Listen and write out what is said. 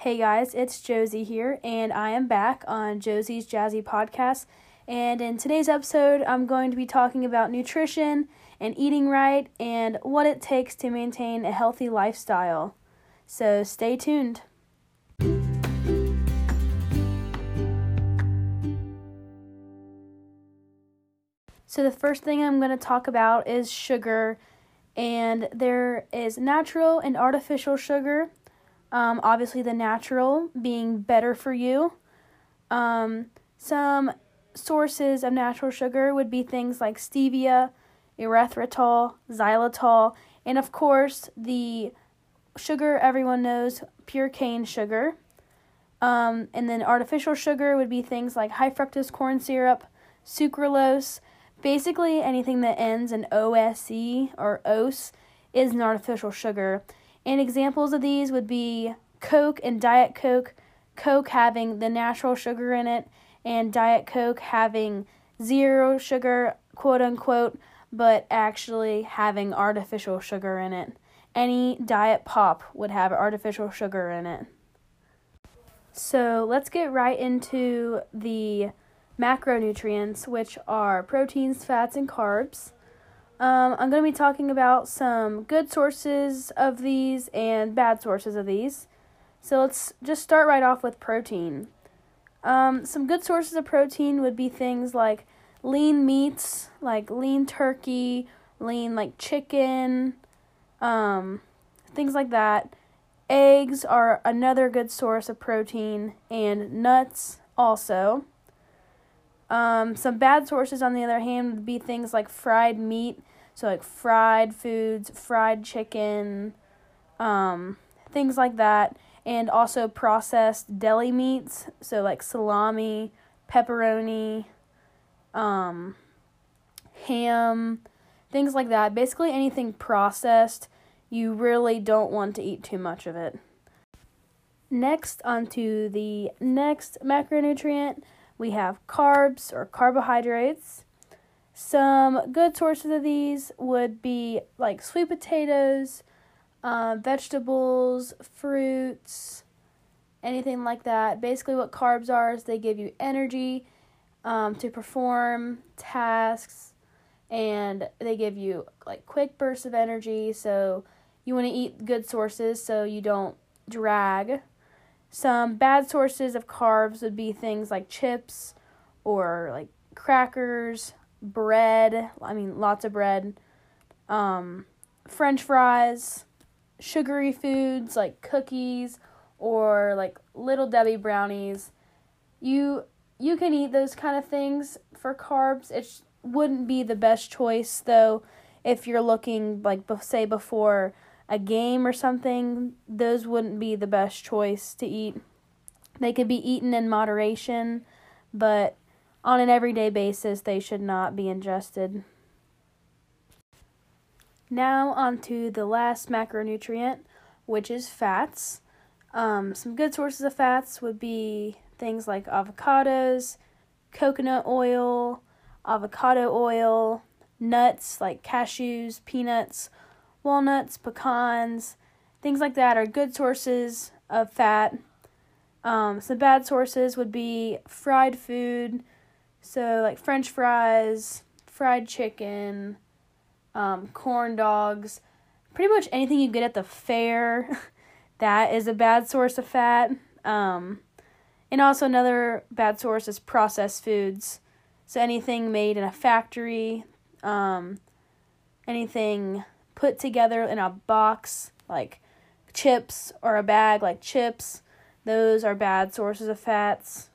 Hey guys, it's Josie here, and I am back on Josie's Jazzy Podcast. And in today's episode, I'm going to be talking about nutrition and eating right and what it takes to maintain a healthy lifestyle. So stay tuned. So, the first thing I'm going to talk about is sugar, and there is natural and artificial sugar um, obviously, the natural being better for you. Um, some sources of natural sugar would be things like stevia, erythritol, xylitol, and of course, the sugar everyone knows, pure cane sugar. Um, and then artificial sugar would be things like high fructose corn syrup, sucralose. Basically, anything that ends in OSE or OS is an artificial sugar. And examples of these would be Coke and Diet Coke, Coke having the natural sugar in it, and Diet Coke having zero sugar, quote unquote, but actually having artificial sugar in it. Any diet pop would have artificial sugar in it. So let's get right into the macronutrients, which are proteins, fats, and carbs. Um, I'm going to be talking about some good sources of these and bad sources of these. So let's just start right off with protein. Um, some good sources of protein would be things like lean meats, like lean turkey, lean like chicken, um, things like that. Eggs are another good source of protein, and nuts also. Um, some bad sources, on the other hand, would be things like fried meat so like fried foods, fried chicken, um, things like that, and also processed deli meats. So like salami, pepperoni, um, ham, things like that. Basically anything processed, you really don't want to eat too much of it. Next, onto the next macronutrient, we have carbs or carbohydrates. Some good sources of these would be like sweet potatoes, uh, vegetables, fruits, anything like that. Basically, what carbs are is they give you energy um, to perform tasks and they give you like quick bursts of energy. So, you want to eat good sources so you don't drag. Some bad sources of carbs would be things like chips or like crackers, bread, I mean, lots of bread, um, french fries, sugary foods like cookies or like little Debbie brownies. You you can eat those kind of things for carbs. It wouldn't be the best choice though if you're looking like say before a game or something, those wouldn't be the best choice to eat. They could be eaten in moderation, but on an everyday basis, they should not be ingested. Now, on to the last macronutrient, which is fats. Um, some good sources of fats would be things like avocados, coconut oil, avocado oil, nuts like cashews, peanuts, walnuts, pecans, things like that are good sources of fat. Um, some bad sources would be fried food, so like French fries, fried chicken, um, corn dogs, pretty much anything you get at the fair, that is a bad source of fat. Um, and also another bad source is processed foods. So anything made in a factory, um, anything put together in a box like chips or a bag like chips, those are bad sources of fats.